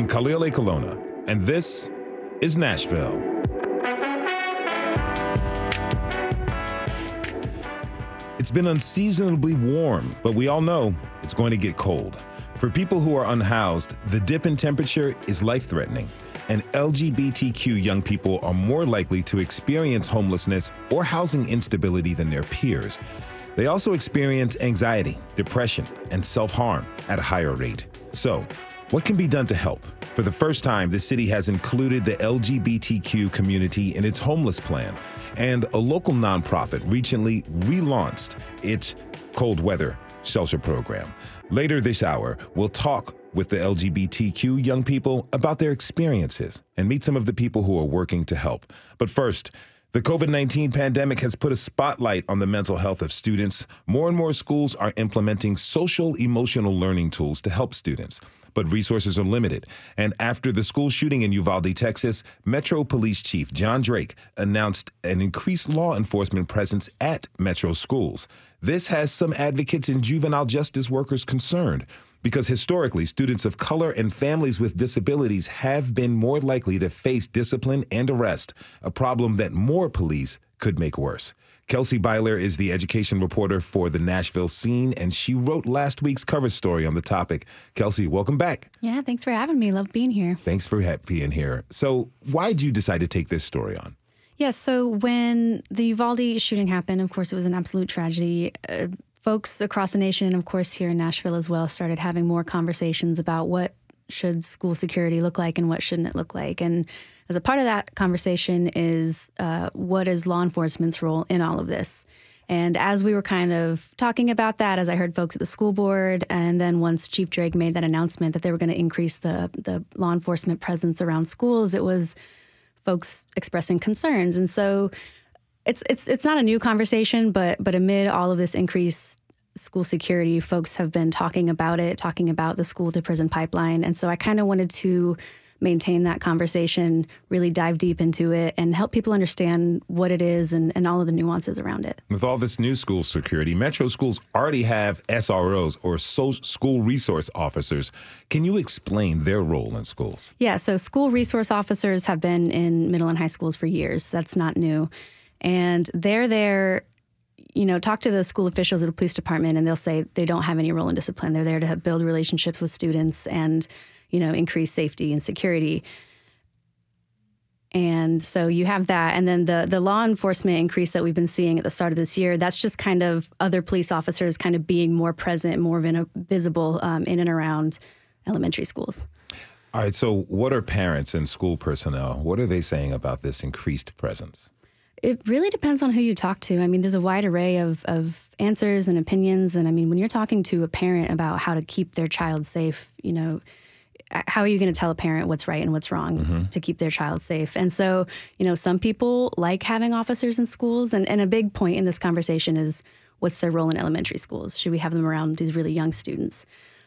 I'm Khalil Ekulona, and this is Nashville. It's been unseasonably warm, but we all know it's going to get cold. For people who are unhoused, the dip in temperature is life threatening, and LGBTQ young people are more likely to experience homelessness or housing instability than their peers. They also experience anxiety, depression, and self harm at a higher rate. So, what can be done to help? For the first time, the city has included the LGBTQ community in its homeless plan, and a local nonprofit recently relaunched its cold weather shelter program. Later this hour, we'll talk with the LGBTQ young people about their experiences and meet some of the people who are working to help. But first, the COVID 19 pandemic has put a spotlight on the mental health of students. More and more schools are implementing social emotional learning tools to help students but resources are limited. And after the school shooting in Uvalde, Texas, Metro Police Chief John Drake announced an increased law enforcement presence at Metro schools. This has some advocates and juvenile justice workers concerned because historically, students of color and families with disabilities have been more likely to face discipline and arrest, a problem that more police could make worse. Kelsey Beyeler is the education reporter for the Nashville Scene, and she wrote last week's cover story on the topic. Kelsey, welcome back. Yeah, thanks for having me. Love being here. Thanks for being here. So, why did you decide to take this story on? Yeah, so when the Uvalde shooting happened, of course, it was an absolute tragedy. Uh, folks across the nation, and of course here in Nashville as well, started having more conversations about what should school security look like and what shouldn't it look like. And as a part of that conversation is uh, what is law enforcement's role in all of this? And as we were kind of talking about that, as I heard folks at the school board, and then once Chief Drake made that announcement that they were going to increase the the law enforcement presence around schools, it was folks expressing concerns. And so it's it's it's not a new conversation, but but amid all of this increased school security, folks have been talking about it, talking about the school to prison pipeline. And so I kind of wanted to maintain that conversation, really dive deep into it, and help people understand what it is and, and all of the nuances around it. With all this new school security, Metro schools already have SROs or so school resource officers. Can you explain their role in schools? Yeah, so school resource officers have been in middle and high schools for years. That's not new. And they're there you know, talk to the school officials at the police department and they'll say they don't have any role in discipline. They're there to build relationships with students and you know, increase safety and security. And so you have that. And then the, the law enforcement increase that we've been seeing at the start of this year, that's just kind of other police officers kind of being more present, more visible um, in and around elementary schools. All right. So, what are parents and school personnel? What are they saying about this increased presence? It really depends on who you talk to. I mean, there's a wide array of, of answers and opinions. And I mean, when you're talking to a parent about how to keep their child safe, you know, how are you going to tell a parent what's right and what's wrong mm-hmm. to keep their child safe? And so, you know, some people like having officers in schools. And, and a big point in this conversation is what's their role in elementary schools? Should we have them around these really young students?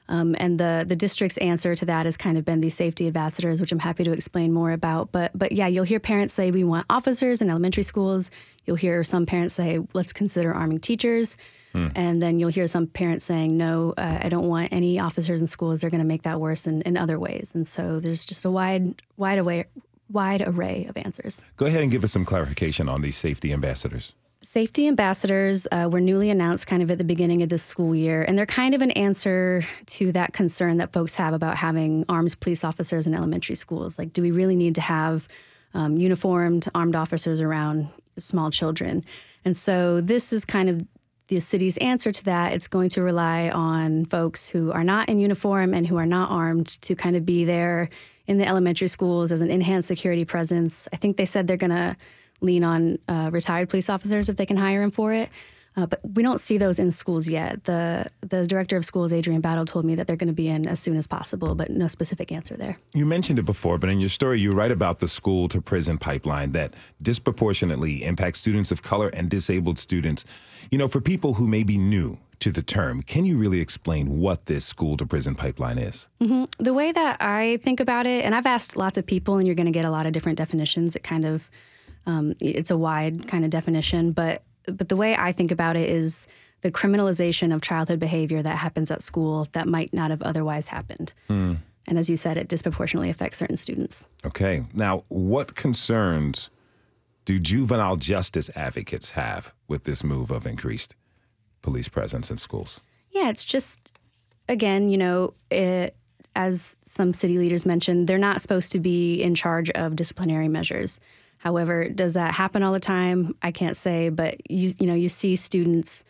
Um, and the the district's answer to that has kind of been these safety ambassadors, which I'm happy to explain more about. But but yeah, you'll hear parents say we want officers in elementary schools. You'll hear some parents say let's consider arming teachers. Hmm. And then you'll hear some parents saying, no, uh, I don't want any officers in schools. They're going to make that worse in, in other ways. And so there's just a wide, wide away, wide array of answers. Go ahead and give us some clarification on these safety ambassadors. Safety ambassadors uh, were newly announced kind of at the beginning of this school year, and they're kind of an answer to that concern that folks have about having armed police officers in elementary schools. Like, do we really need to have um, uniformed armed officers around small children? And so, this is kind of the city's answer to that, it's going to rely on folks who are not in uniform and who are not armed to kind of be there in the elementary schools as an enhanced security presence. I think they said they're going to lean on uh, retired police officers if they can hire them for it. Uh, but we don't see those in schools yet. The the director of schools, Adrienne Battle, told me that they're going to be in as soon as possible, but no specific answer there. You mentioned it before, but in your story, you write about the school to prison pipeline that disproportionately impacts students of color and disabled students. You know, for people who may be new to the term, can you really explain what this school to prison pipeline is? Mm-hmm. The way that I think about it, and I've asked lots of people, and you're going to get a lot of different definitions. It kind of um, it's a wide kind of definition, but but the way I think about it is the criminalization of childhood behavior that happens at school that might not have otherwise happened. Mm. and as you said, it disproportionately affects certain students. Okay. Now, what concerns do juvenile justice advocates have with this move of increased police presence in schools? Yeah, it's just, again, you know, it, as some city leaders mentioned, they're not supposed to be in charge of disciplinary measures. However, does that happen all the time? I can't say, but you you know you see students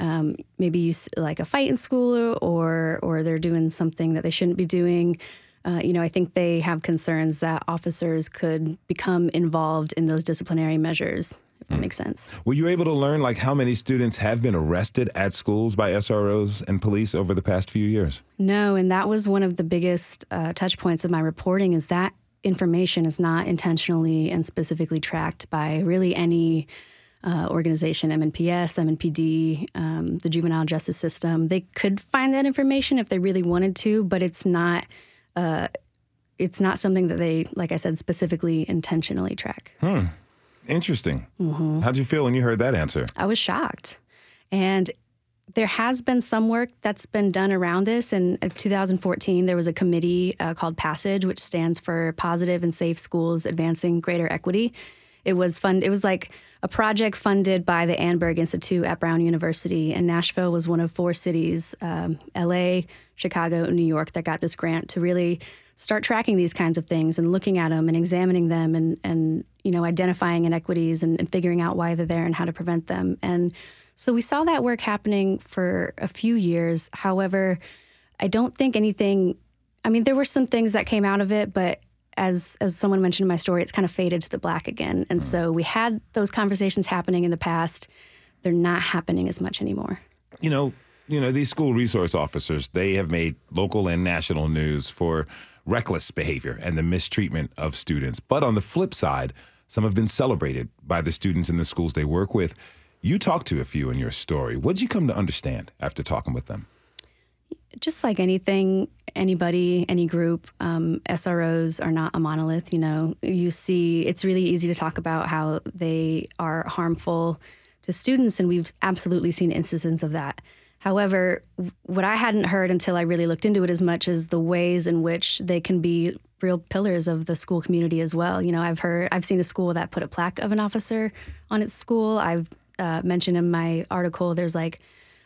um, maybe you like a fight in school or or they're doing something that they shouldn't be doing. Uh, you know, I think they have concerns that officers could become involved in those disciplinary measures. If that mm. makes sense. Were you able to learn like how many students have been arrested at schools by SROs and police over the past few years? No, and that was one of the biggest uh, touch points of my reporting. Is that information is not intentionally and specifically tracked by really any uh, organization, MNPS, MNPD, um, the juvenile justice system. They could find that information if they really wanted to, but it's not. Uh, it's not something that they, like I said, specifically intentionally track. Hmm. Interesting. Mm-hmm. How'd you feel when you heard that answer? I was shocked, and there has been some work that's been done around this. In 2014, there was a committee uh, called Passage, which stands for Positive and Safe Schools Advancing Greater Equity. It was fun. It was like a project funded by the Annenberg Institute at Brown University, and Nashville was one of four cities, um, LA, Chicago, and New York, that got this grant to really start tracking these kinds of things and looking at them and examining them and and you know identifying inequities and, and figuring out why they're there and how to prevent them and so we saw that work happening for a few years. However, I don't think anything, I mean, there were some things that came out of it, but as as someone mentioned in my story, it's kind of faded to the black again. And mm. so we had those conversations happening in the past. They're not happening as much anymore. You know, you know, these school resource officers, they have made local and national news for reckless behavior and the mistreatment of students. But on the flip side, some have been celebrated by the students in the schools they work with. You talked to a few in your story. What did you come to understand after talking with them? Just like anything, anybody, any group, um, SROs are not a monolith. You know, you see, it's really easy to talk about how they are harmful to students, and we've absolutely seen instances of that. However, what I hadn't heard until I really looked into it as much as the ways in which they can be real pillars of the school community as well. You know, I've heard, I've seen a school that put a plaque of an officer on its school. I've uh, mentioned in my article, there's like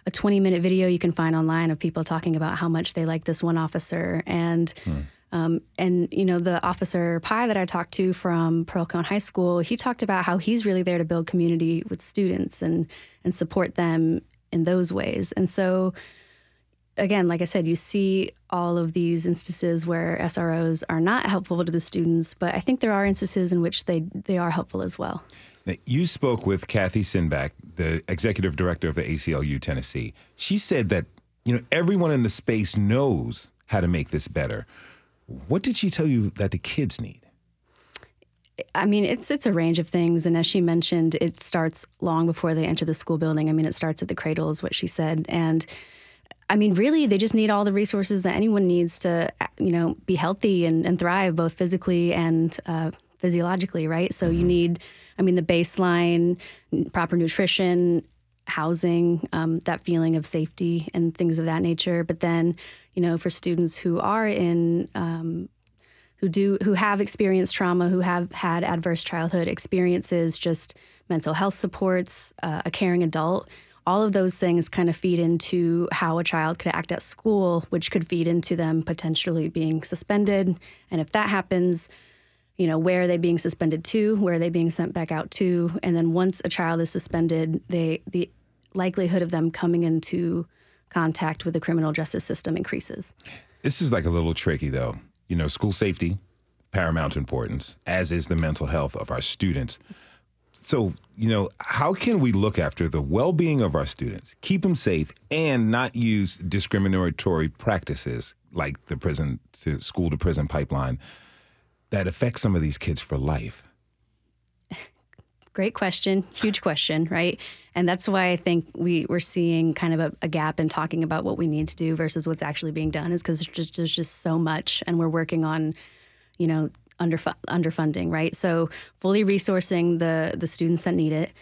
a 20 minute video you can find online of people talking about how much they like this one officer and. Hmm. Um, and you know the officer Pi that I talked to from Pearl-Cohn High School, he talked about how he's really there to build community with students and and support them in those ways. And so, again, like I said, you see all of these instances where SROs are not helpful to the students, but I think there are instances in which they they are helpful as well. Now, you spoke with Kathy Sinback, the executive director of the ACLU Tennessee. She said that you know everyone in the space knows how to make this better. What did she tell you that the kids need? I mean, it's it's a range of things, and as she mentioned, it starts long before they enter the school building. I mean, it starts at the cradle, is what she said, and I mean, really, they just need all the resources that anyone needs to, you know, be healthy and, and thrive, both physically and uh, physiologically, right? So mm-hmm. you need, I mean, the baseline, proper nutrition, housing, um, that feeling of safety and things of that nature. But then, you know, for students who are in, um, who do, who have experienced trauma, who have had adverse childhood experiences, just mental health supports, uh, a caring adult. All of those things kind of feed into how a child could act at school, which could feed into them potentially being suspended. And if that happens, you know, where are they being suspended to? Where are they being sent back out to? And then once a child is suspended, they the likelihood of them coming into contact with the criminal justice system increases. This is like a little tricky though. You know, school safety, paramount importance, as is the mental health of our students. So, you know, how can we look after the well being of our students, keep them safe, and not use discriminatory practices like the prison to school to prison pipeline that affects some of these kids for life? Great question, huge question, right? And that's why I think we we're seeing kind of a, a gap in talking about what we need to do versus what's actually being done, is because there's just, there's just so much, and we're working on, you know, under underfunding, right? So fully resourcing the the students that need it.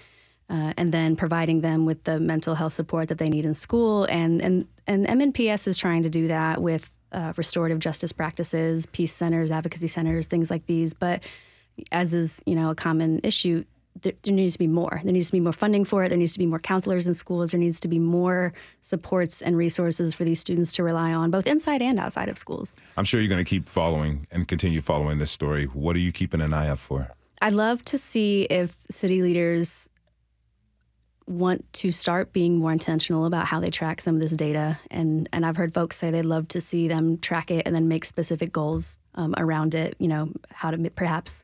Uh, and then providing them with the mental health support that they need in school. And and and MNPS is trying to do that with uh, restorative justice practices, peace centers, advocacy centers, things like these. But as is, you know, a common issue, there, there, needs to be more. There needs to be more funding for it. There needs to be more counselors in schools. There needs to be more supports and resources for these students to rely on, both inside and outside of schools. I'm sure you're going to keep following and continue following this story. What are you keeping an eye out for? I'd love to see if city leaders want to start being more intentional about how they track some of this data. And and I've heard folks say they'd love to see them track it and then make specific goals um, around it. You know, how to perhaps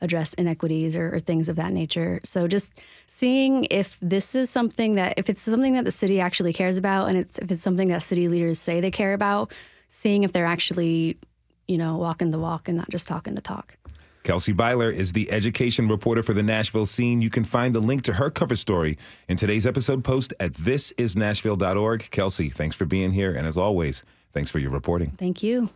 address inequities or, or, things of that nature. So just seeing if this is something that if it's something that the city actually cares about, and it's if it's something that city leaders say they care about, seeing if they're actually you know walking the walk and not just talking the talk. Kelsey Beyeler is the education reporter for the Nashville scene. You can find the link to her cover story in today's episode post at thisisnashville.org. Kelsey, thanks for being here. And as always, thanks for your reporting. Thank you.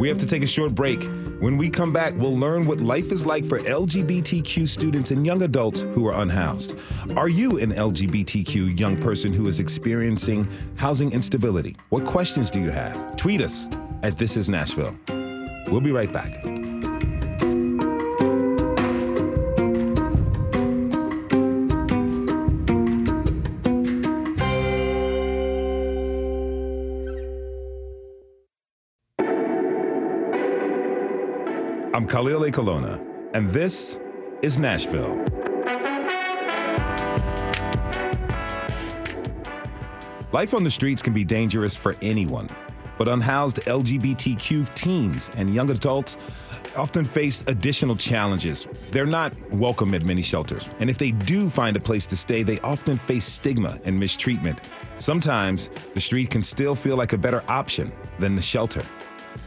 We have to take a short break. When we come back, we'll learn what life is like for LGBTQ students and young adults who are unhoused. Are you an LGBTQ young person who is experiencing housing instability? What questions do you have? Tweet us at This Is Nashville. We'll be right back. I'm Khalil Ekulona, and this is Nashville. Life on the streets can be dangerous for anyone, but unhoused LGBTQ teens and young adults often face additional challenges. They're not welcome at many shelters, and if they do find a place to stay, they often face stigma and mistreatment. Sometimes the street can still feel like a better option than the shelter.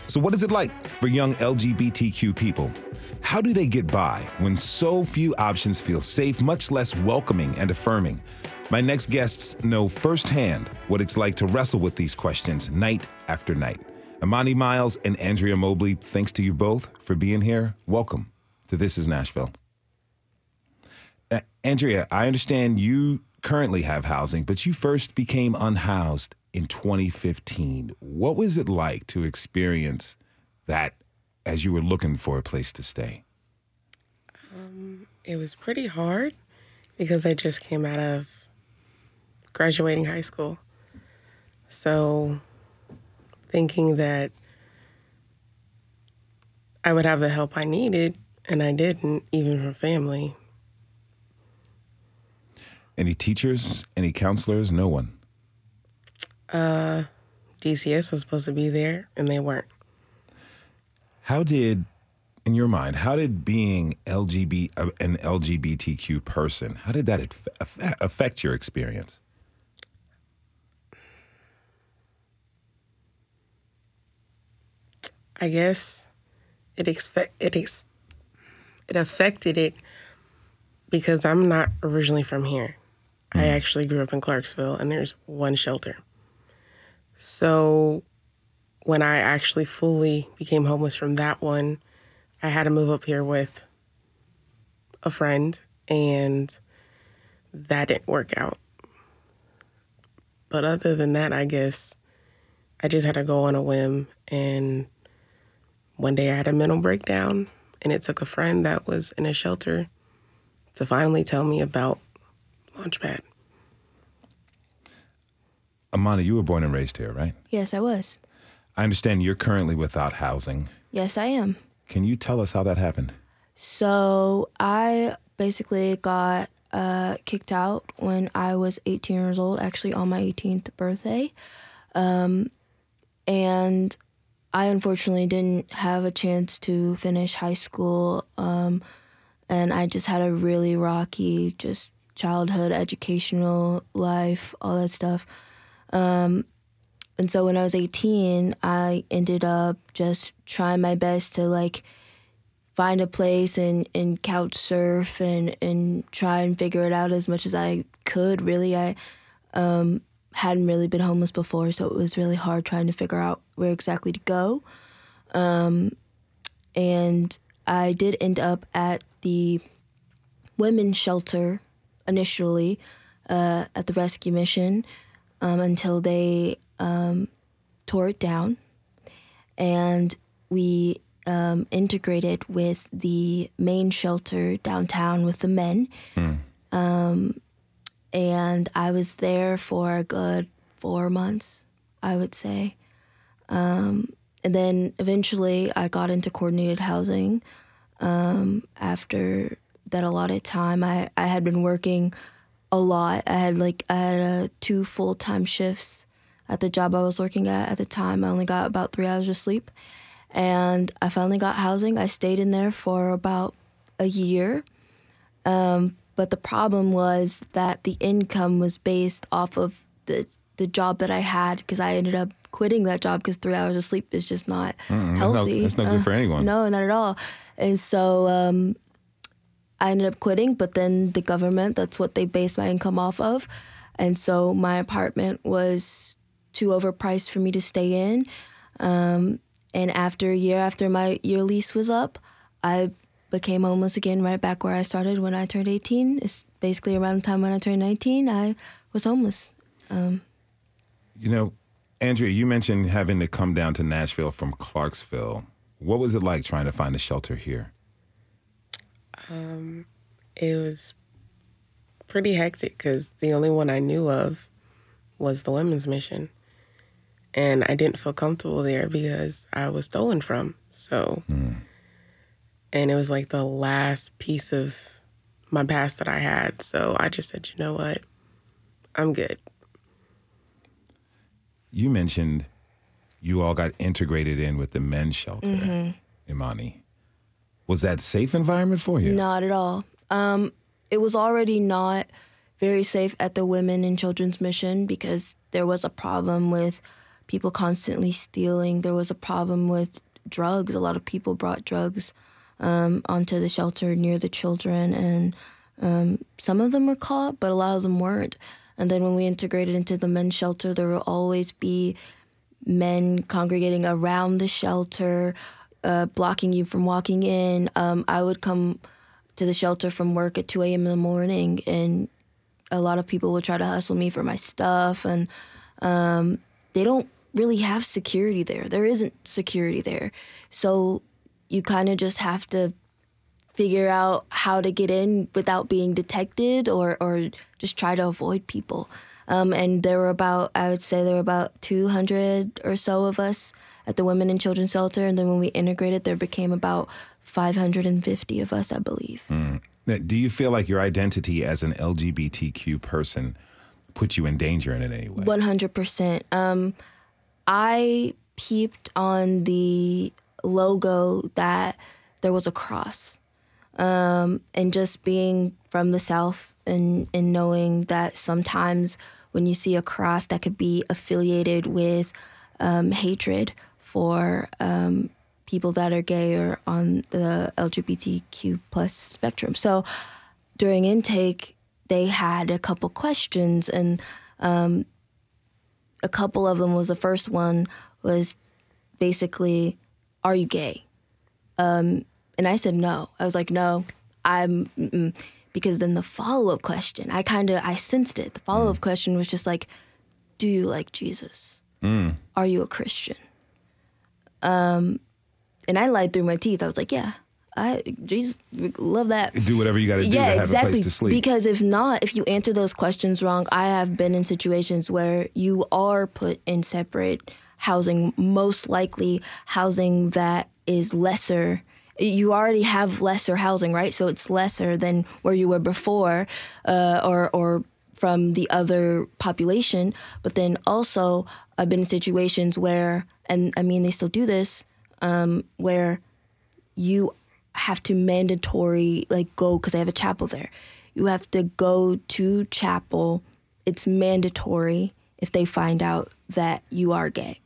So, what is it like for young LGBTQ people? How do they get by when so few options feel safe, much less welcoming and affirming? My next guests know firsthand what it's like to wrestle with these questions night after night. Imani Miles and Andrea Mobley, thanks to you both for being here. Welcome to This is Nashville. Andrea, I understand you currently have housing, but you first became unhoused in 2015. What was it like to experience that as you were looking for a place to stay? Um, it was pretty hard because I just came out of graduating high school. So, thinking that I would have the help I needed, and I didn't, even from family. Any teachers, any counselors? No one uh, DCS was supposed to be there, and they weren't. How did, in your mind, how did being LGBT uh, an LGBTQ person, how did that affect your experience? I guess it expect it ex- it affected it because I'm not originally from here. Mm. I actually grew up in Clarksville, and there's one shelter. So when I actually fully became homeless from that one, I had to move up here with a friend, and that didn't work out. But other than that, I guess I just had to go on a whim. And one day I had a mental breakdown, and it took a friend that was in a shelter to finally tell me about Launchpad. Imani, you were born and raised here, right? Yes, I was. I understand you're currently without housing. Yes, I am. Can you tell us how that happened? So, I basically got uh, kicked out when I was 18 years old, actually on my 18th birthday. Um, and I unfortunately didn't have a chance to finish high school. Um, and I just had a really rocky, just childhood, educational life, all that stuff. Um, and so when I was 18, I ended up just trying my best to like find a place and, and couch surf and, and try and figure it out as much as I could. Really, I um, hadn't really been homeless before, so it was really hard trying to figure out where exactly to go. Um, and I did end up at the women's shelter initially uh, at the rescue mission um, until they um, tore it down, and we um, integrated with the main shelter downtown with the men. Um, and I was there for a good four months, I would say. Um, and then eventually I got into coordinated housing. Um, after that allotted time, I, I had been working a lot. I had like I had uh, two full time shifts at the job I was working at at the time. I only got about three hours of sleep, and I finally got housing. I stayed in there for about a year. Um, but the problem was that the income was based off of the the job that I had because I ended up quitting that job because three hours of sleep is just not Mm, that's no- healthy. that's no good for anyone. No, not at all. And so um, I ended up quitting, but then the government, that's what they based my income off of. And so my apartment was too overpriced for me to stay in. Um, and after a year after my year lease was up, I became homeless again right back where I started when I turned 18. It's basically around the time when I turned 19, I was homeless. You know, Andrea, you mentioned having to come down to Nashville from Clarksville. What was it like trying to find a shelter here? Um, it was pretty hectic because the only one I knew of was the women's mission. And I didn't feel comfortable there because I was stolen from. So, hmm. and it was like the last piece of my past that I had. So I just said, you know what? I'm good. You mentioned you all got integrated in with the men's shelter, mm-hmm. Imani. Was that safe environment for you? Not at all. Um, it was already not very safe at the Women and Children's Mission because there was a problem with people constantly stealing. There was a problem with drugs. A lot of people brought drugs um, onto the shelter near the children, and um, some of them were caught, but a lot of them weren't. And then when we integrated into the men's shelter, there will always be men congregating around the shelter, uh, blocking you from walking in. Um, I would come to the shelter from work at 2 a.m. in the morning, and a lot of people would try to hustle me for my stuff. And um, they don't really have security there. There isn't security there. So you kind of just have to figure out how to get in without being detected or, or just try to avoid people. Um, and there were about, I would say there were about 200 or so of us at the Women and Children's Shelter. And then when we integrated, there became about 550 of us, I believe. Now, Do you feel like your identity as an LGBTQ person put you in danger in any way? 100%. Um, I peeped on the logo that there was a cross. Um, and just being from the South and, and knowing that sometimes when you see a cross that could be affiliated with um, hatred for um, people that are gay or on the LGBTQ plus spectrum. So during intake, they had a couple questions and um, a couple of them was the first one was basically, "Are you gay?" And I said no. I was like, "No, I'm," mm-mm. because then the follow up question, I kind of I sensed it. The follow up question was just like, "Do you like Jesus? Are you a Christian?" Um, and I lied through my teeth. I was like, "Yeah, I Jesus love that." do whatever you got to do to yeah, have exactly. a place to sleep. Because if not, if you answer those questions wrong, I have been in situations where you are put in separate housing, most likely housing that is lesser. You already have lesser housing, right? So it's lesser than where you were before, uh, or or from the other population. But then also, I've been in situations where, and I mean, they still do this, um, where you have to mandatory like go because they have a chapel there. You have to go to chapel. It's mandatory if they find out that you are gay.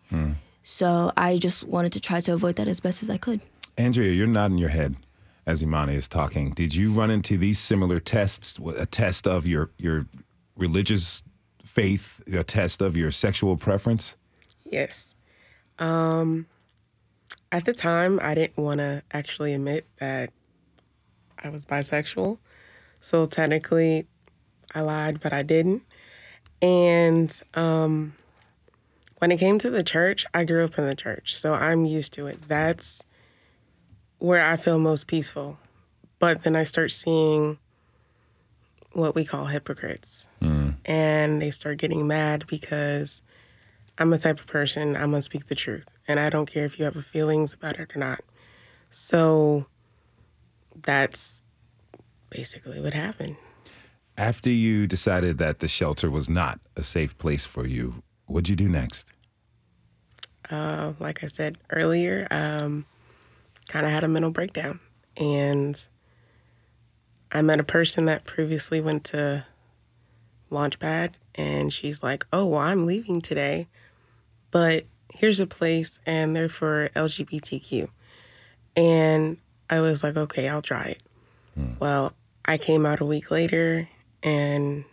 So I just wanted to try to avoid that as best as I could. Andrea, you're nodding your head as Imani is talking. Did you run into these similar tests? A test of your your religious faith, a test of your sexual preference? Yes. Um, at the time, I didn't want to actually admit that I was bisexual. So technically, I lied, but I didn't. And um, when it came to the church, I grew up in the church, so I'm used to it. That's where I feel most peaceful. But then I start seeing what we call hypocrites. And they start getting mad because I'm a type of person, I'm gonna speak the truth. And I don't care if you have feelings about it or not. So that's basically what happened. After you decided that the shelter was not a safe place for you, what'd you do next? Uh, like I said earlier, um, kind of had a mental breakdown. And I met a person that previously went to Launchpad, and she's like, Oh, well, I'm leaving today, but here's a place, and they're for LGBTQ. And I was like, Okay, I'll try it. Hmm. Well, I came out a week later, and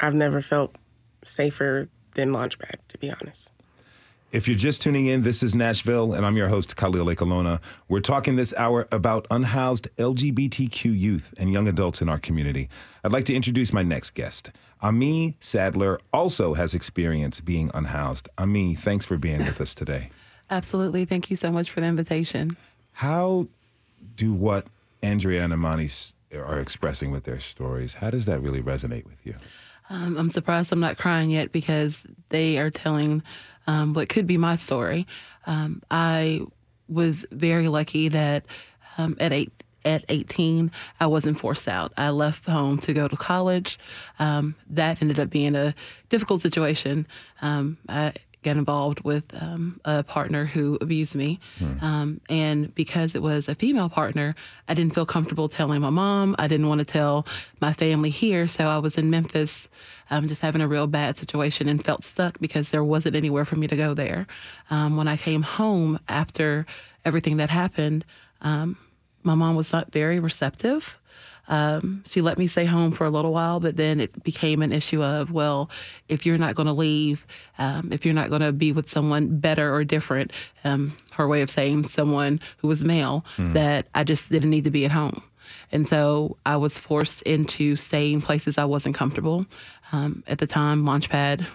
I've never felt safer than Launchpad, to be honest. If you're just tuning in, this is Nashville, and I'm your host, Khalil Ekulona. We're talking this hour about unhoused LGBTQ youth and young adults in our community. I'd like to introduce my next guest. Amiee Sadler also has experience being unhoused. Amiee, thanks for being with us today. Absolutely. Thank you so much for the invitation. How do what Andrea and Imani are expressing with their stories, how does that really resonate with you? Um, I'm surprised I'm not crying yet because they are telling um, what could be my story. Um, I was very lucky that um, at eight. At 18, I wasn't forced out. I left home to go to college. Um, that ended up being a difficult situation. Um, I got involved with um, a partner who abused me. Um, and because it was a female partner, I didn't feel comfortable telling my mom. I didn't want to tell my family here. So I was in Memphis um, just having a real bad situation and felt stuck because there wasn't anywhere for me to go there. Um, when I came home after everything that happened, um, my mom was not very receptive. Um, she let me stay home for a little while, but then it became an issue of, well, if you're not going to leave, um, if you're not going to be with someone better or different, um, her way of saying someone who was male, that I just didn't need to be at home. And so I was forced into staying places I wasn't comfortable. Um, at the time, Launchpad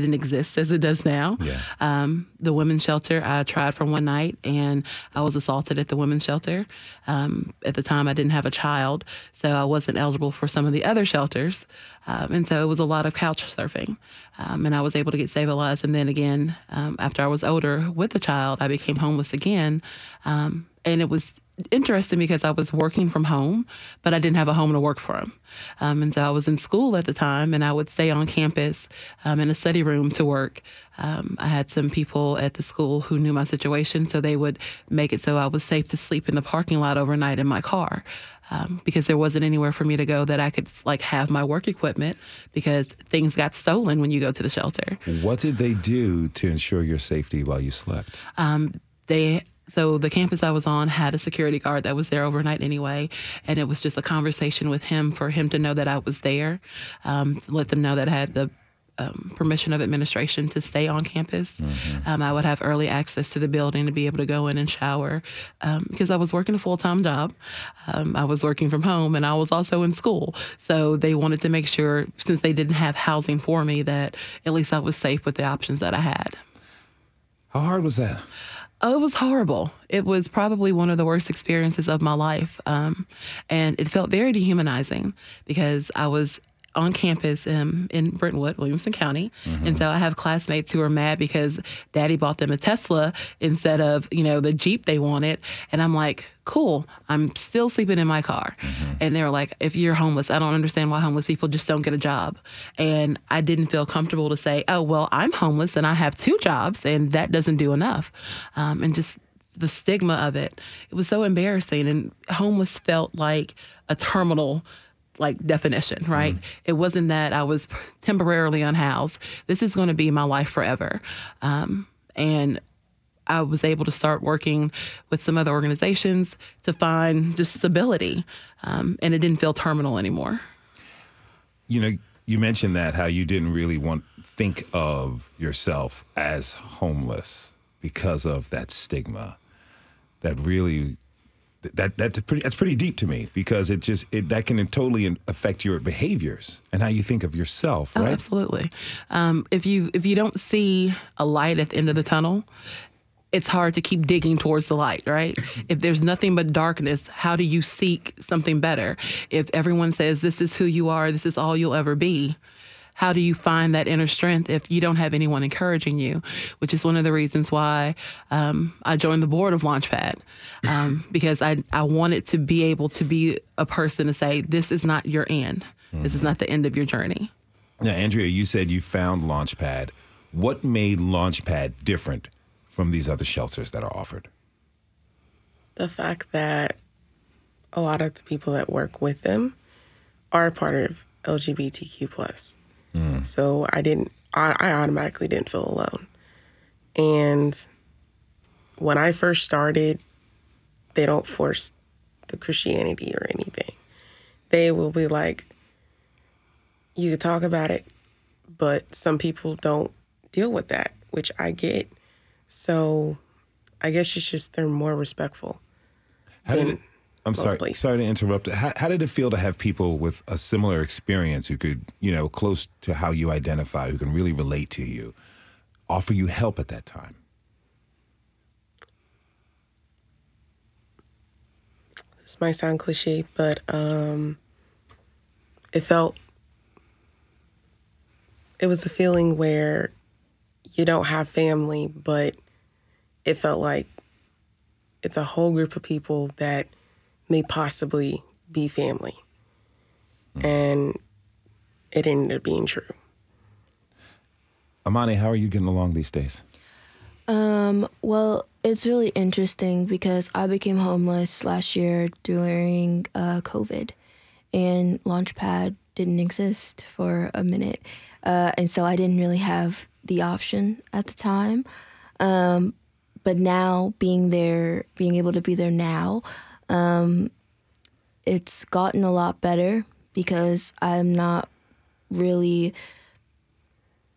didn't exist as it does now. Yeah. Um, the women's shelter, I tried for one night and I was assaulted at the women's shelter. Um, at the time, I didn't have a child, so I wasn't eligible for some of the other shelters. Um, and so it was a lot of couch surfing. Um, and I was able to get stabilized. And then again, um, after I was older with a child, I became homeless again. Um, and it was interesting because I was working from home, but I didn't have a home to work from. Um, and so I was in school at the time, and I would stay on campus um, in a study room to work. Um, I had some people at the school who knew my situation, so they would make it so I was safe to sleep in the parking lot overnight in my car. Um, because there wasn't anywhere for me to go that I could like have my work equipment because things got stolen when you go to the shelter. What did they do to ensure your safety while you slept? Um, they so the campus I was on had a security guard that was there overnight anyway, and it was just a conversation with him for him to know that I was there, um, to let them know that I had the um, permission of administration to stay on campus. Um, I would have early access to the building to be able to go in and shower um, because I was working a full time job. Um, I was working from home and I was also in school. So they wanted to make sure, since they didn't have housing for me, that at least I was safe with the options that I had. How hard was that? Oh, it was horrible. It was probably one of the worst experiences of my life. Um, and it felt very dehumanizing because I was on campus um, in Brentwood, Williamson County. And so I have classmates who are mad because daddy bought them a Tesla instead of, you know, the Jeep they wanted. And I'm like, cool, I'm still sleeping in my car. And they're like, if you're homeless, I don't understand why homeless people just don't get a job. And I didn't feel comfortable to say, oh, well, I'm homeless and I have two jobs and that doesn't do enough. Um, and just the stigma of it, it was so embarrassing. And homeless felt like a terminal like definition, right? It wasn't that I was temporarily unhoused. This is going to be my life forever. Um, and I was able to start working with some other organizations to find just stability. Um, and it didn't feel terminal anymore. You know, you mentioned that how you didn't really want think of yourself as homeless because of that stigma that really that that's pretty that's pretty deep to me because it just it that can totally affect your behaviors and how you think of yourself, Oh, right? absolutely. Um, if you if you don't see a light at the end of the tunnel, it's hard to keep digging towards the light, right? if there's nothing but darkness, how do you seek something better? If everyone says this is who you are, this is all you'll ever be, how do you find that inner strength if you don't have anyone encouraging you? Which is one of the reasons why um, I joined the board of Launchpad um, because I I wanted to be able to be a person to say this is not your end. This is not the end of your journey. Now, Andrea, you said you found Launchpad. What made Launchpad different from these other shelters that are offered? The fact that a lot of the people that work with them are part of LGBTQ plus. So I didn't I, I automatically didn't feel alone. And when I first started, they don't force the Christianity or anything. They will be like, you could talk about it, but some people don't deal with that, which I get. So I guess it's just they're more respectful. How did it, I'm sorry, places. sorry to interrupt. How, how did it feel to have people with a similar experience who could, you know, close to how you identify, who can really relate to you, offer you help at that time? This might sound cliche, but um, it felt it was a feeling where you don't have family, but it felt like it's a whole group of people that may possibly be family. And it ended up being true. Imani, how are you getting along these days? Um, well, it's really interesting because I became homeless last year during uh, COVID, and Launchpad didn't exist for a minute, uh, and so I didn't really have the option at the time. Um, but now, being there, being able to be there now, um, it's gotten a lot better because I'm not really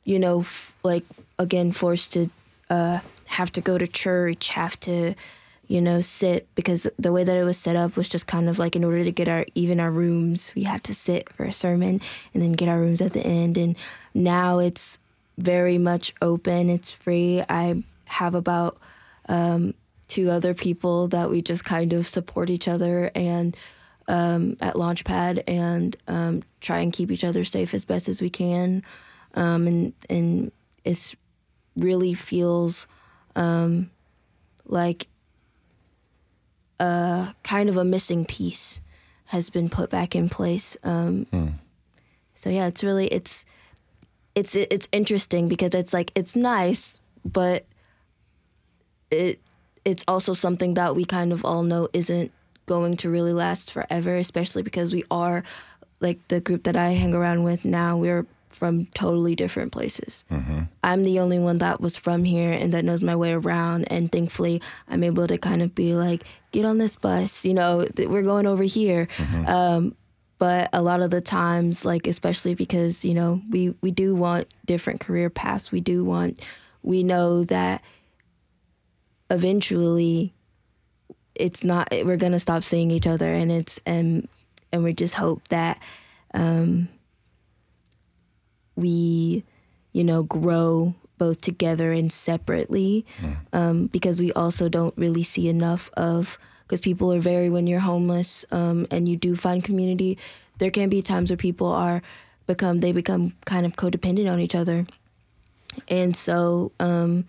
you know, f- like again, forced to uh, have to go to church, have to, you know, sit because the way that it was set up was just kind of like in order to get our even our rooms, we had to sit for a sermon and then get our rooms at the end. And now it's very much open. It's free. I have about um, two other people that we just kind of support each other and um, at Launchpad and um, try and keep each other safe as best as we can um, and and it's really feels um, like a kind of a missing piece has been put back in place. Um, So yeah, it's really it's it's it's interesting because it's like it's nice, but it it's also something that we kind of all know isn't going to really last forever, especially because we are like the group that I hang around with now. We're from totally different places. I'm the only one that was from here and that knows my way around. And thankfully, I'm able to kind of be like, get on this bus, you know, th- we're going over here. Um, but a lot of the times, like, especially because, you know, we, we do want different career paths. We do want, we know that eventually it's not, we're going to stop seeing each other. And it's, and, and we just hope that, um, we, you know, grow both together and separately um, because we also don't really see enough of because people are very when you're homeless um, and you do find community there can be times where people are become they become kind of codependent on each other and so um,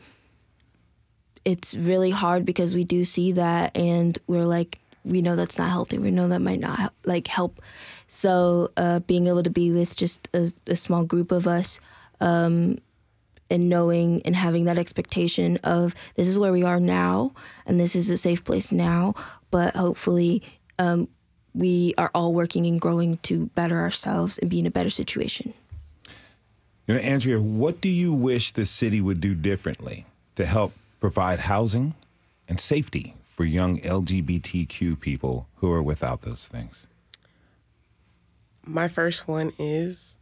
it's really hard because we do see that and we're like we know that's not healthy. We know that might not like help. So uh, being able to be with just a, a small group of us um, and knowing and having that expectation of this is where we are now and this is a safe place now but hopefully um, we are all working and growing to better ourselves and be in a better situation. You know, Andrea, what do you wish the city would do differently to help provide housing and safety for young LGBTQ people who are without those things? My first one is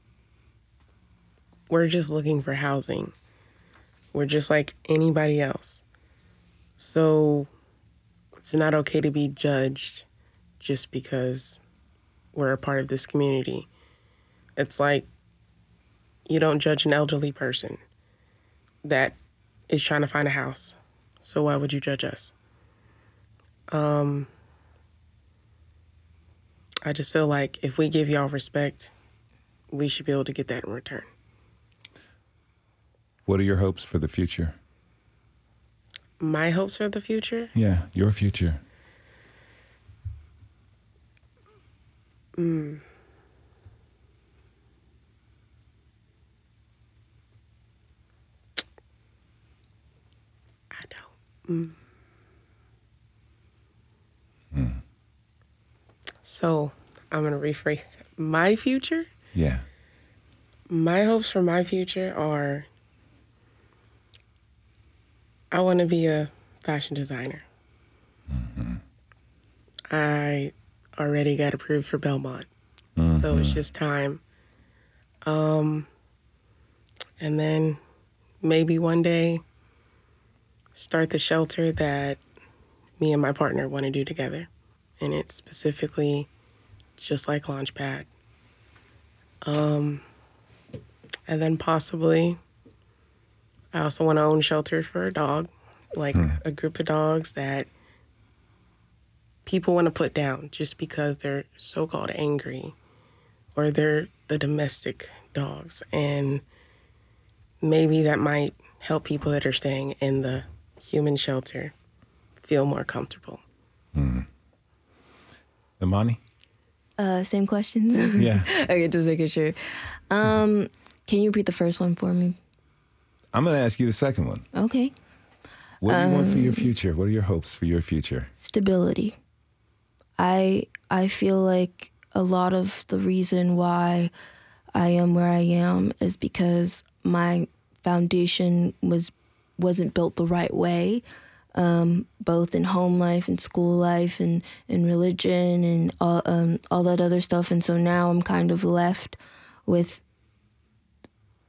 we're just looking for housing. We're just like anybody else. So it's not okay to be judged just because we're a part of this community. It's like you don't judge an elderly person that is trying to find a house. So why would you judge us? Um, I just feel like if we give y'all respect, we should be able to get that in return. What are your hopes for the future? My hopes for the future? Yeah, your future. Mm. Don't. Mm. So I'm going to rephrase my future. Yeah. My hopes for my future are I want to be a fashion designer. Hmm. I already got approved for Belmont. Hmm. So it's just time. Um, and then maybe one day start the shelter that me and my partner want to do together. And it's specifically just like Launchpad. Um, and then possibly I also want to own shelter for a dog, like a group of dogs that people want to put down just because they're so called angry or they're the domestic dogs. And maybe that might help people that are staying in the human shelter feel more comfortable. Imani? Uh, same questions. Yeah. okay, just making sure. Um, can you repeat the first one for me? I'm going to ask you the second one. Okay. What do you want for your future? What are your hopes for your future? stability. I I feel like a lot of the reason why I am where I am is because my foundation was wasn't built the right way, um, both in home life and school life and, and religion and all, um, all that other stuff. And so now I'm kind of left with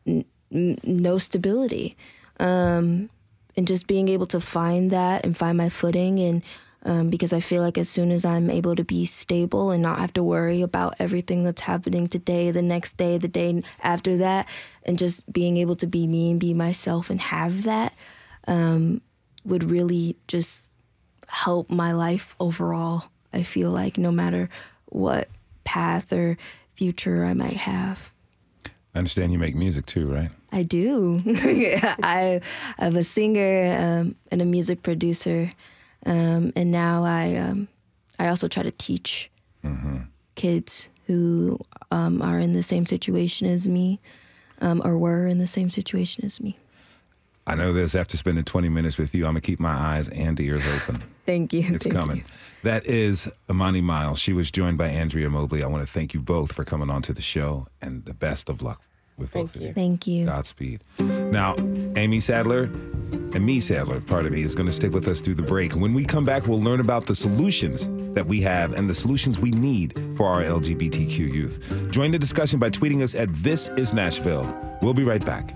n- n- no stability. Um, and just being able to find that and find my footing and um, because I feel like as soon as I'm able to be stable and not have to worry about everything that's happening today, the next day, the day after that, and just being able to be me and be myself and have that um, would really just help my life overall. I feel like no matter what path or future I might have. I understand you make music too, right? I do. I, I'm a singer um, and a music producer, um, and now I um, I also try to teach kids who um, are in the same situation as me, um, or were in the same situation as me. I know this after spending 20 minutes with you. I'm going to keep my eyes and ears open. Thank you. It's Thank coming. you. That is Imani Miles. She was joined by Andrea Mobley. I want to thank you both for coming on to the show and the best of luck with both of you. Thank you. Godspeed. Now, Amiee Sadler and me, Sadler, part of me, is going to stick with us through the break. When we come back, we'll learn about the solutions that we have and the solutions we need for our LGBTQ youth. Join the discussion by tweeting us at This Is Nashville. We'll be right back.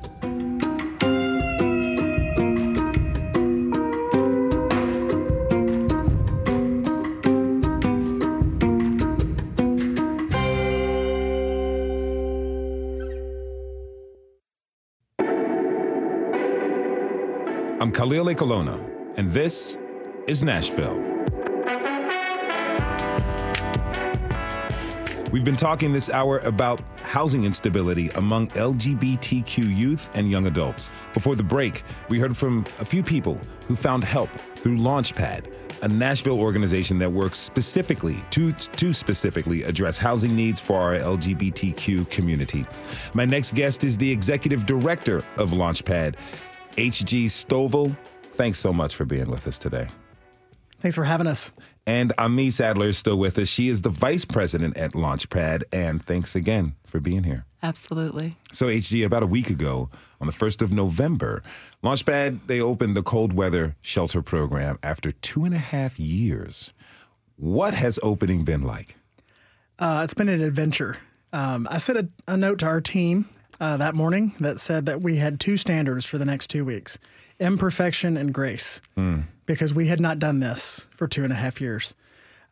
Khalil Ekulona, and this is Nashville. We've been talking this hour about housing instability among LGBTQ youth and young adults. Before the break, we heard from a few people who found help through Launchpad, a Nashville organization that works specifically to, to specifically address housing needs for our LGBTQ community. My next guest is the executive director of Launchpad, H.G. Stovall. Thanks so much for being with us today. Thanks for having us. And Amiee Sadler is still with us. She is the vice president at Launchpad. And thanks again for being here. Absolutely. So, HG, about a week ago, on the 1st of November, Launchpad, they opened the cold weather shelter program after two and a half years. What has opening been like? Uh, it's been an adventure. Um, I sent a, a note to our team uh, that morning that said that we had two standards for the next two weeks imperfection and grace. because we had not done this for two and a half years.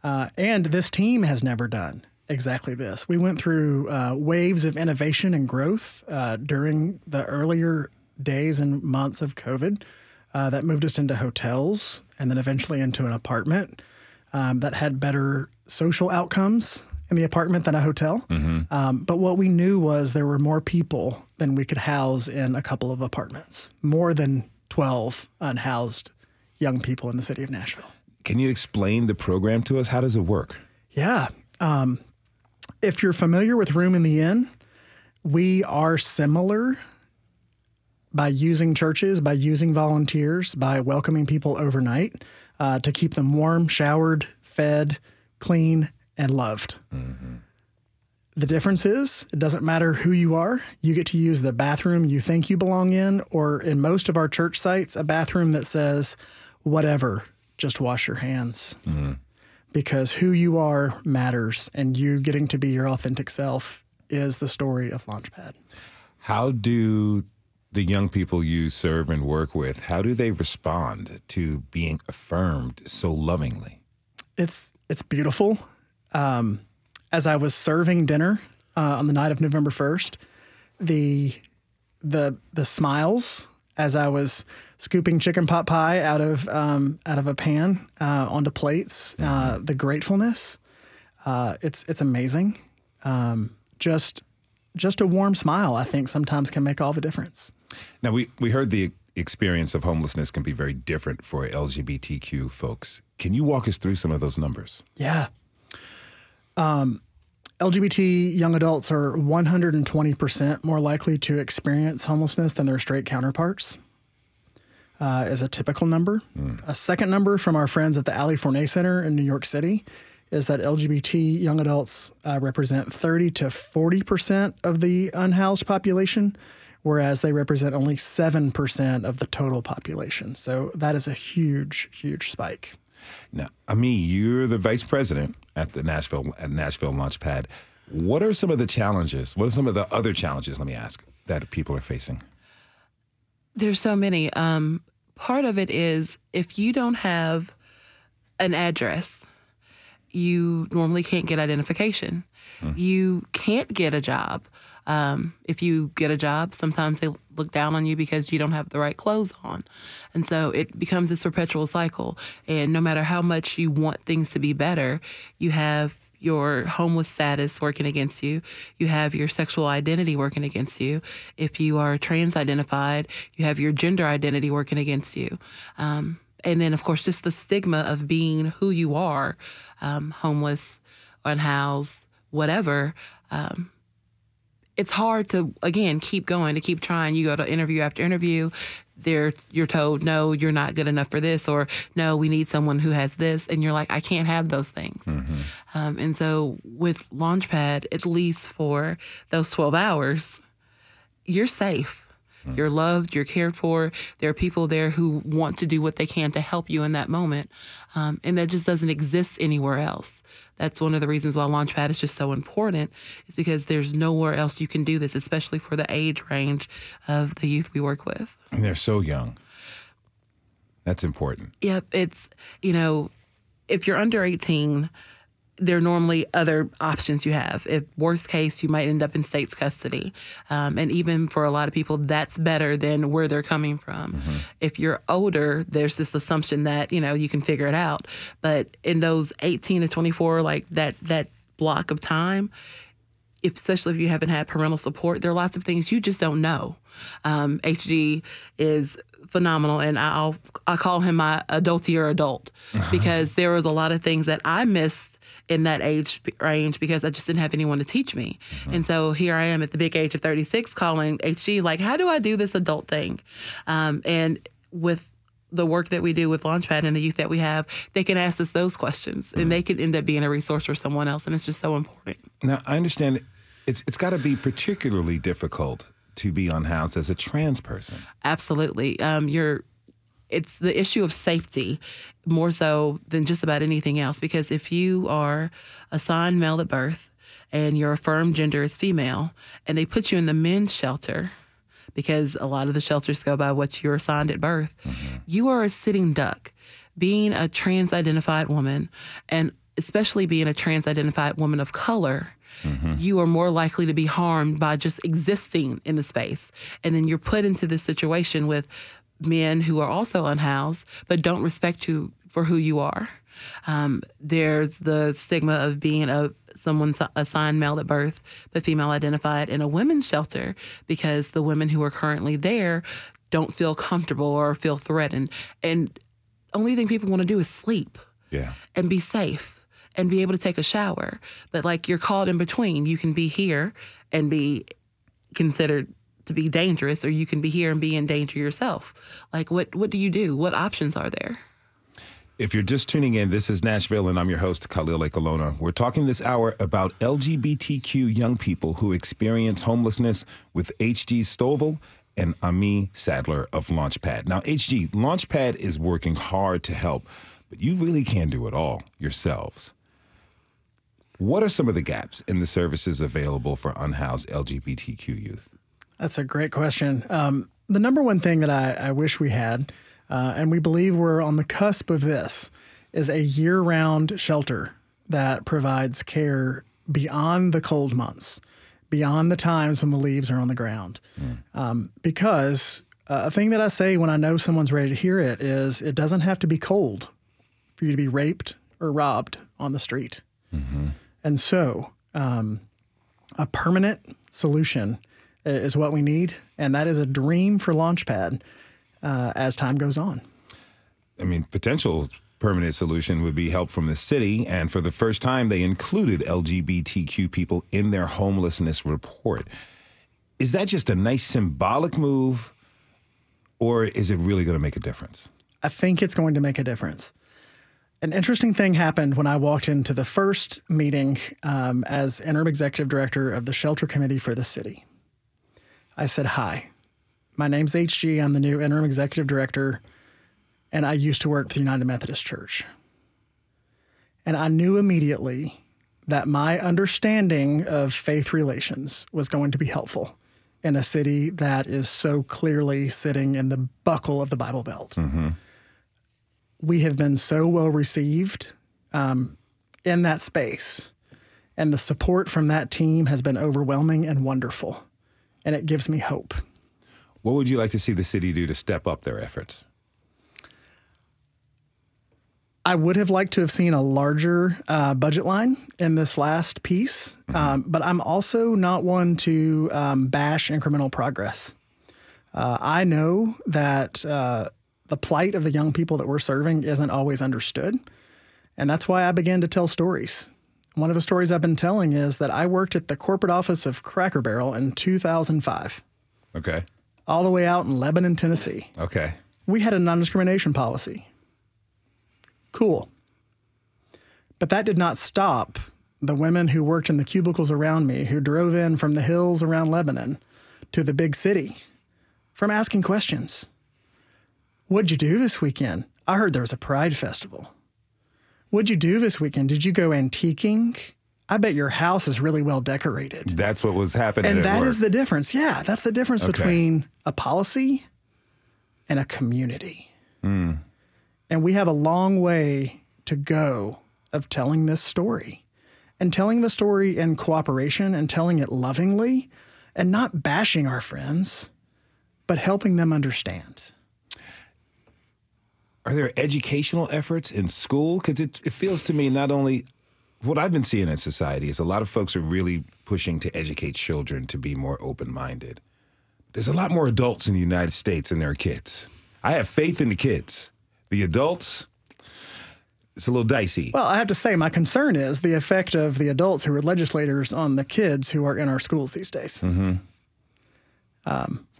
Uh, and this team has never done exactly this. We went through uh, waves of innovation and growth uh, during the earlier days and months of COVID uh, that moved us into hotels and then eventually into an apartment um, that had better social outcomes in the apartment than a hotel. Um, but what we knew was there were more people than we could house in a couple of apartments, more than 12 unhoused young people in the city of Nashville. Can you explain the program to us? How does it work? Yeah. Um, if you're familiar with Room in the Inn, we are similar by using churches, by using volunteers, by welcoming people overnight uh, to keep them warm, showered, fed, clean, and loved. Mm-hmm. The difference is it doesn't matter who you are, you get to use the bathroom you think you belong in, or in most of our church sites, a bathroom that says, whatever, just wash your hands mm-hmm. because who you are matters and you getting to be your authentic self is the story of Launchpad. How do the young people you serve and work with, how do they respond to being affirmed so lovingly? It's it's beautiful. Um, as I was serving dinner uh, on the night of November first, the the the smiles as I was scooping chicken pot pie out of um, out of a pan uh, onto plates, uh, the gratefulness, uh, it's it's amazing. Um, just just a warm smile, I think, sometimes can make all the difference. Now, we, we heard the experience of homelessness can be very different for LGBTQ folks. Can you walk us through some of those numbers? Yeah. Um, LGBT young adults are 120% more likely to experience homelessness than their straight counterparts, uh, is a typical number. A second number from our friends at the Ali Forney Center in New York City is that LGBT young adults uh, represent 30 to 40% of the unhoused population, whereas they represent only 7% of the total population. So that is a huge, huge spike. Now, Amiee, you're the vice president at the Nashville at Nashville Launchpad. What are some of the challenges? What are some of the other challenges? Let me ask that people are facing. There's so many. Um, part of it is if you don't have an address, you normally can't get identification. You can't get a job. Um, if you get a job, sometimes they look down on you because you don't have the right clothes on. And so it becomes this perpetual cycle. And no matter how much you want things to be better, you have your homeless status working against you. You have your sexual identity working against you. If you are trans identified, you have your gender identity working against you. Um, and then, of course, just the stigma of being who you are um, homeless, unhoused, whatever. Um, it's hard to again keep going to keep trying. You go to interview after interview there you're told no you're not good enough for this or no we need someone who has this and you're like i can't have those things. Um, and so with launchpad at least for those 12 hours you're safe. You're loved you're cared for. There are people there who want to do what they can to help you in that moment um, and that just doesn't exist anywhere else that's one of the reasons why launchpad is just so important is because there's nowhere else you can do this especially for the age range of the youth we work with And they're so young. That's important. Yep, it's you know, if you're under 18, there are normally other options you have. If worst case, you might end up in state's custody, um, and even for a lot of people, that's better than where they're coming from. If you're older, there's this assumption that you know you can figure it out. But in those 18 to 24, like that that block of time, if, especially if you haven't had parental support, there are lots of things you just don't know. Um, HG is phenomenal, and I'll I call him my adultier adult because there was a lot of things that I missed in that age range because I just didn't have anyone to teach me. And so here I am at the big age of 36 calling HG like, how do I do this adult thing? Um, and with the work that we do with Launchpad and the youth that we have, they can ask us those questions and they could end up being a resource for someone else. And it's just so important. Now, I understand it's it's got to be particularly difficult to be unhoused as a trans person. Absolutely. Um, you're it's the issue of safety more so than just about anything else because if you are assigned male at birth and your affirmed gender is female and they put you in the men's shelter because a lot of the shelters go by what you're assigned at birth mm-hmm. you are a sitting duck. Being a trans identified woman and especially being a trans identified woman of color, mm-hmm. you are more likely to be harmed by just existing in the space. And then you're put into this situation with men who are also unhoused but don't respect you for who you are. Um, there's the stigma of being a someone assigned male at birth but female identified in a women's shelter because the women who are currently there don't feel comfortable or feel threatened. And only thing people want to do is sleep Yeah. and be safe and be able to take a shower. But like you're caught in between. You can be here and be considered to be dangerous, or you can be here and be in danger yourself. Like what what do you do? What options are there? If you're just tuning in, this is Nashville, and I'm your host, Khalil Ekulona. We're talking this hour about LGBTQ young people who experience homelessness with HG Stovall and Amiee Sadler of Launchpad. Now, HG, Launchpad is working hard to help, but you really can't do it all yourselves. What are some of the gaps in the services available for unhoused LGBTQ youth? That's a great question. Um, the number one thing that I, I wish we had, uh, and we believe we're on the cusp of this, is a year round shelter that provides care beyond the cold months, beyond the times when the leaves are on the ground. Um, because uh, a thing that I say when I know someone's ready to hear it is it doesn't have to be cold for you to be raped or robbed on the street. And so, um, a permanent solution is what we need, and that is a dream for Launchpad uh, as time goes on. I mean, potential permanent solution would be help from the city. And for the first time, they included LGBTQ people in their homelessness report. Is that just a nice symbolic move, or is it really going to make a difference? I think it's going to make a difference. An interesting thing happened when I walked into the first meeting um, as interim executive director of the shelter committee for the city. I said, Hi, my name's HG. I'm the new interim executive director, and I used to work for the United Methodist Church. And I knew immediately that my understanding of faith relations was going to be helpful in a city that is so clearly sitting in the buckle of the Bible Belt we have been so well received um, in that space. And the support from that team has been overwhelming and wonderful. And it gives me hope. What would you like to see the city do to step up their efforts? I would have liked to have seen a larger uh, budget line in this last piece, um, but I'm also not one to um, bash incremental progress. Uh, I know that uh, the plight of the young people that we're serving isn't always understood, and that's why I began to tell stories. One of the stories I've been telling is that I worked at the corporate office of Cracker Barrel in 2005, Okay. all the way out in Lebanon, Tennessee. Okay. we had a non discrimination policy. Cool. But that did not stop the women who worked in the cubicles around me, who drove in from the hills around Lebanon to the big city, from asking questions. What'd you do this weekend? I heard there was a pride festival. What'd you do this weekend? Did you go antiquing? I bet your house is really well decorated. That's what was happening. And at that work. is the difference. Yeah, that's the difference Okay. between a policy and a community. Hmm. And we have a long way to go of telling this story and telling the story in cooperation and telling it lovingly and not bashing our friends, but helping them understand. Are there educational efforts in school? Because it, it feels to me not only what I've been seeing in society is a lot of folks are really pushing to educate children to be more open minded. There's a lot more adults in the United States than there are kids. I have faith in the kids. The adults, it's a little dicey. Well, I have to say, my concern is the effect of the adults who are legislators on the kids who are in our schools these days. Mm-hmm.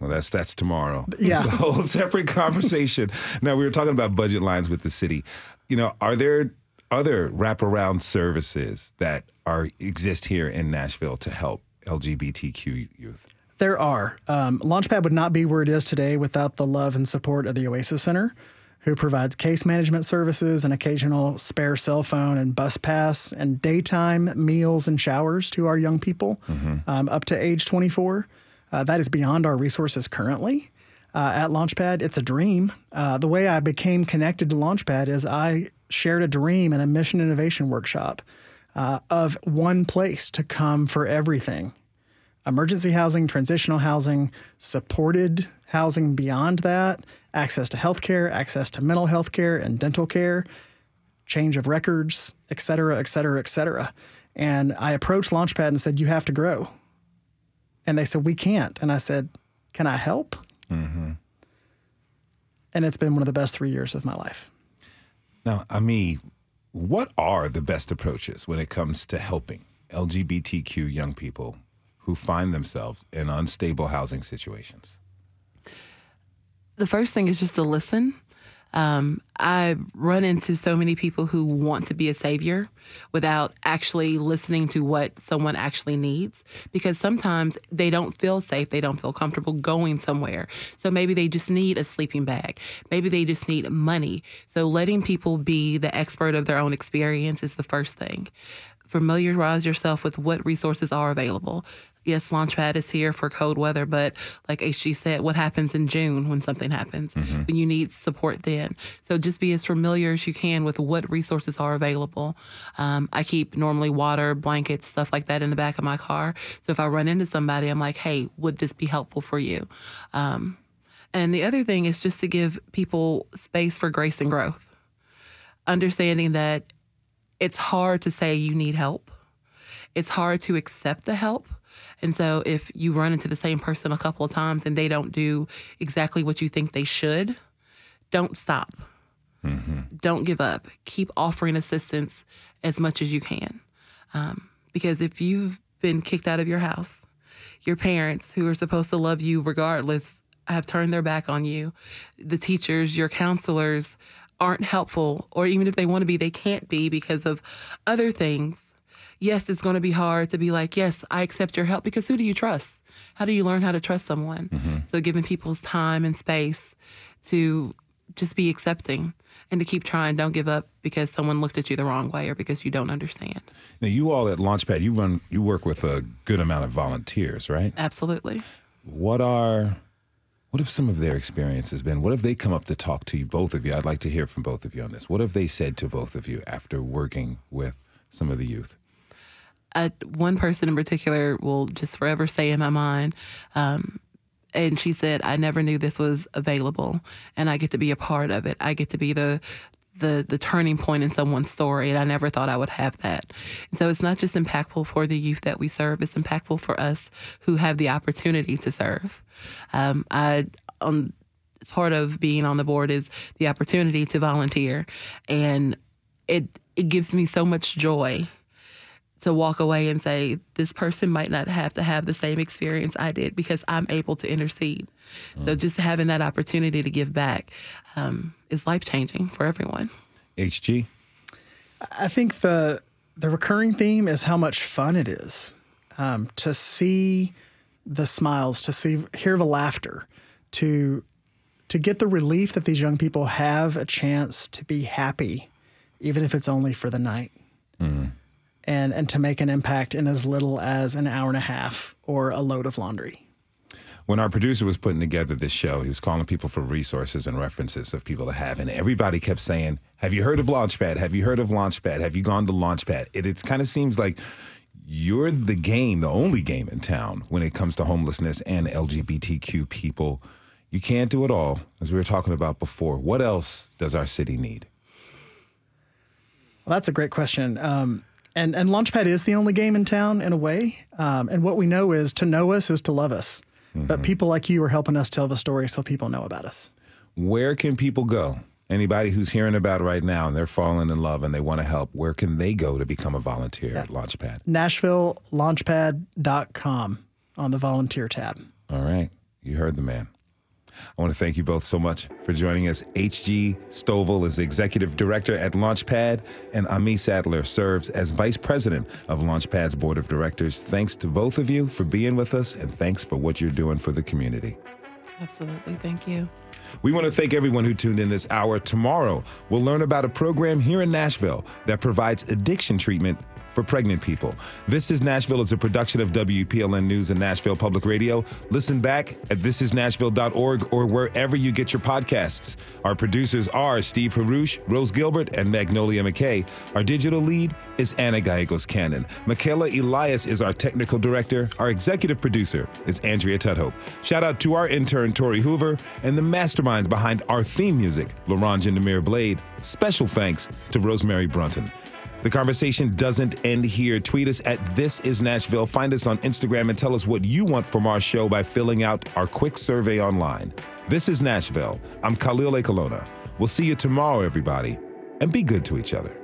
Well, that's that's tomorrow. Yeah. it's a whole separate conversation. now we were talking about budget lines with the city. You know, are there other wraparound services that are exist here in Nashville to help LGBTQ youth? There are. Um, Launchpad would not be where it is today without the love and support of the Oasis Center, who provides case management services, an occasional spare cell phone and bus pass, and daytime meals and showers to our young people um, up to age 24. Uh, that is beyond our resources currently. uh, at Launchpad. It's a dream. Uh, the way I became connected to Launchpad is I shared a dream in a mission innovation workshop uh, of one place to come for everything emergency housing, transitional housing, supported housing beyond that, access to healthcare, access to mental health care and dental care, change of records, et cetera, et cetera, et cetera. And I approached Launchpad and said, You have to grow. And they said, We can't. And I said, Can I help? Mm-hmm. And it's been one of the best three years of my life. Now, Amiee, what are the best approaches when it comes to helping LGBTQ young people who find themselves in unstable housing situations? The first thing is just to listen. Um, I run into so many people who want to be a savior without actually listening to what someone actually needs because sometimes they don't feel safe, they don't feel comfortable going somewhere. So maybe they just need a sleeping bag, maybe they just need money. So letting people be the expert of their own experience is the first thing familiarize yourself with what resources are available yes, Launchpad is here for cold weather, but like HG said, what happens in June when something happens? Mm-hmm. When you need support then. So just be as familiar as you can with what resources are available. Um, I keep normally water, blankets, stuff like that in the back of my car. So if I run into somebody, I'm like, hey, would this be helpful for you? Um, and the other thing is just to give people space for grace and growth, understanding that it's hard to say you need help. It's hard to accept the help and so if you run into the same person a couple of times and they don't do exactly what you think they should, don't stop. Mm-hmm. Don't give up. Keep offering assistance as much as you can. Um, because if you've been kicked out of your house, your parents, who are supposed to love you regardless, have turned their back on you. The teachers, your counselors aren't helpful, or even if they want to be, they can't be because of other things yes, it's going to be hard to be like, yes, I accept your help because who do you trust? How do you learn how to trust someone? Mm-hmm. So giving people's time and space to just be accepting and to keep trying. Don't give up because someone looked at you the wrong way or because you don't understand. Now, you all at Launchpad, you run, you work with a good amount of volunteers, right? Absolutely. What are what have some of their experiences been? What have they come up to talk to you, both of you? I'd like to hear from both of you on this. What have they said to both of you after working with some of the youth? Uh, one person in particular will just forever stay in my mind. Um, and she said, "I never knew this was available, and I get to be a part of it. I get to be the." The, the turning point in someone's story, and I never thought I would have that. And so it's not just impactful for the youth that we serve; it's impactful for us who have the opportunity to serve. Um, I on part of being on the board is the opportunity to volunteer, and it it gives me so much joy to walk away and say, this person might not have to have the same experience I did because I'm able to intercede. Mm. So just having that opportunity to give back um, is life changing for everyone. HG? I think the the recurring theme is how much fun it is um, to see the smiles, to see hear the laughter, to to get the relief that these young people have a chance to be happy, even if it's only for the night. Mm and, and to make an impact in as little as an hour and a half or a load of laundry. When our producer was putting together this show, he was calling people for resources and references of people to have. And everybody kept saying, Have you heard of Launchpad? Have you heard of Launchpad? Have you gone to Launchpad? It, it kind of seems like you're the game, the only game in town when it comes to homelessness and LGBTQ people. You can't do it all, as we were talking about before. What else does our city need? Well, that's a great question. Um, and and Launchpad is the only game in town in a way. Um, and what we know is to know us is to love us. Mm-hmm. But people like you are helping us tell the story so people know about us. Where can people go? Anybody who's hearing about it right now and they're falling in love and they want to help, where can they go to become a volunteer yeah. at Launchpad? NashvilleLaunchpad.com on the volunteer tab. All right. You heard the man. I want to thank you both so much for joining us. H.G. Stovall is executive director at Launchpad, and Amiee Sadler serves as vice president of Launchpad's board of directors. Thanks to both of you for being with us, and thanks for what you're doing for the community. Absolutely. Thank you. We want to thank everyone who tuned in this hour. Tomorrow, we'll learn about a program here in Nashville that provides addiction treatment for pregnant people. This is Nashville is a production of WPLN News and Nashville Public Radio. Listen back at thisisnashville.org or wherever you get your podcasts. Our producers are Steve Haruch, Rose Gilbert, and Magnolia McKay. Our digital lead is Anna Gallegos Cannon. Michaela Elias is our technical director. Our executive producer is Andrea Tudhope. Shout out to our intern, Tori Hoover, and the masterminds behind our theme music, Laurent Jandemir Blade. Special thanks to Rosemary Brunton. The conversation doesn't end here. Tweet us at This Is Nashville. Find us on Instagram and tell us what you want from our show by filling out our quick survey online. This is Nashville. I'm Khalil Ekulona. We'll see you tomorrow, everybody, and be good to each other.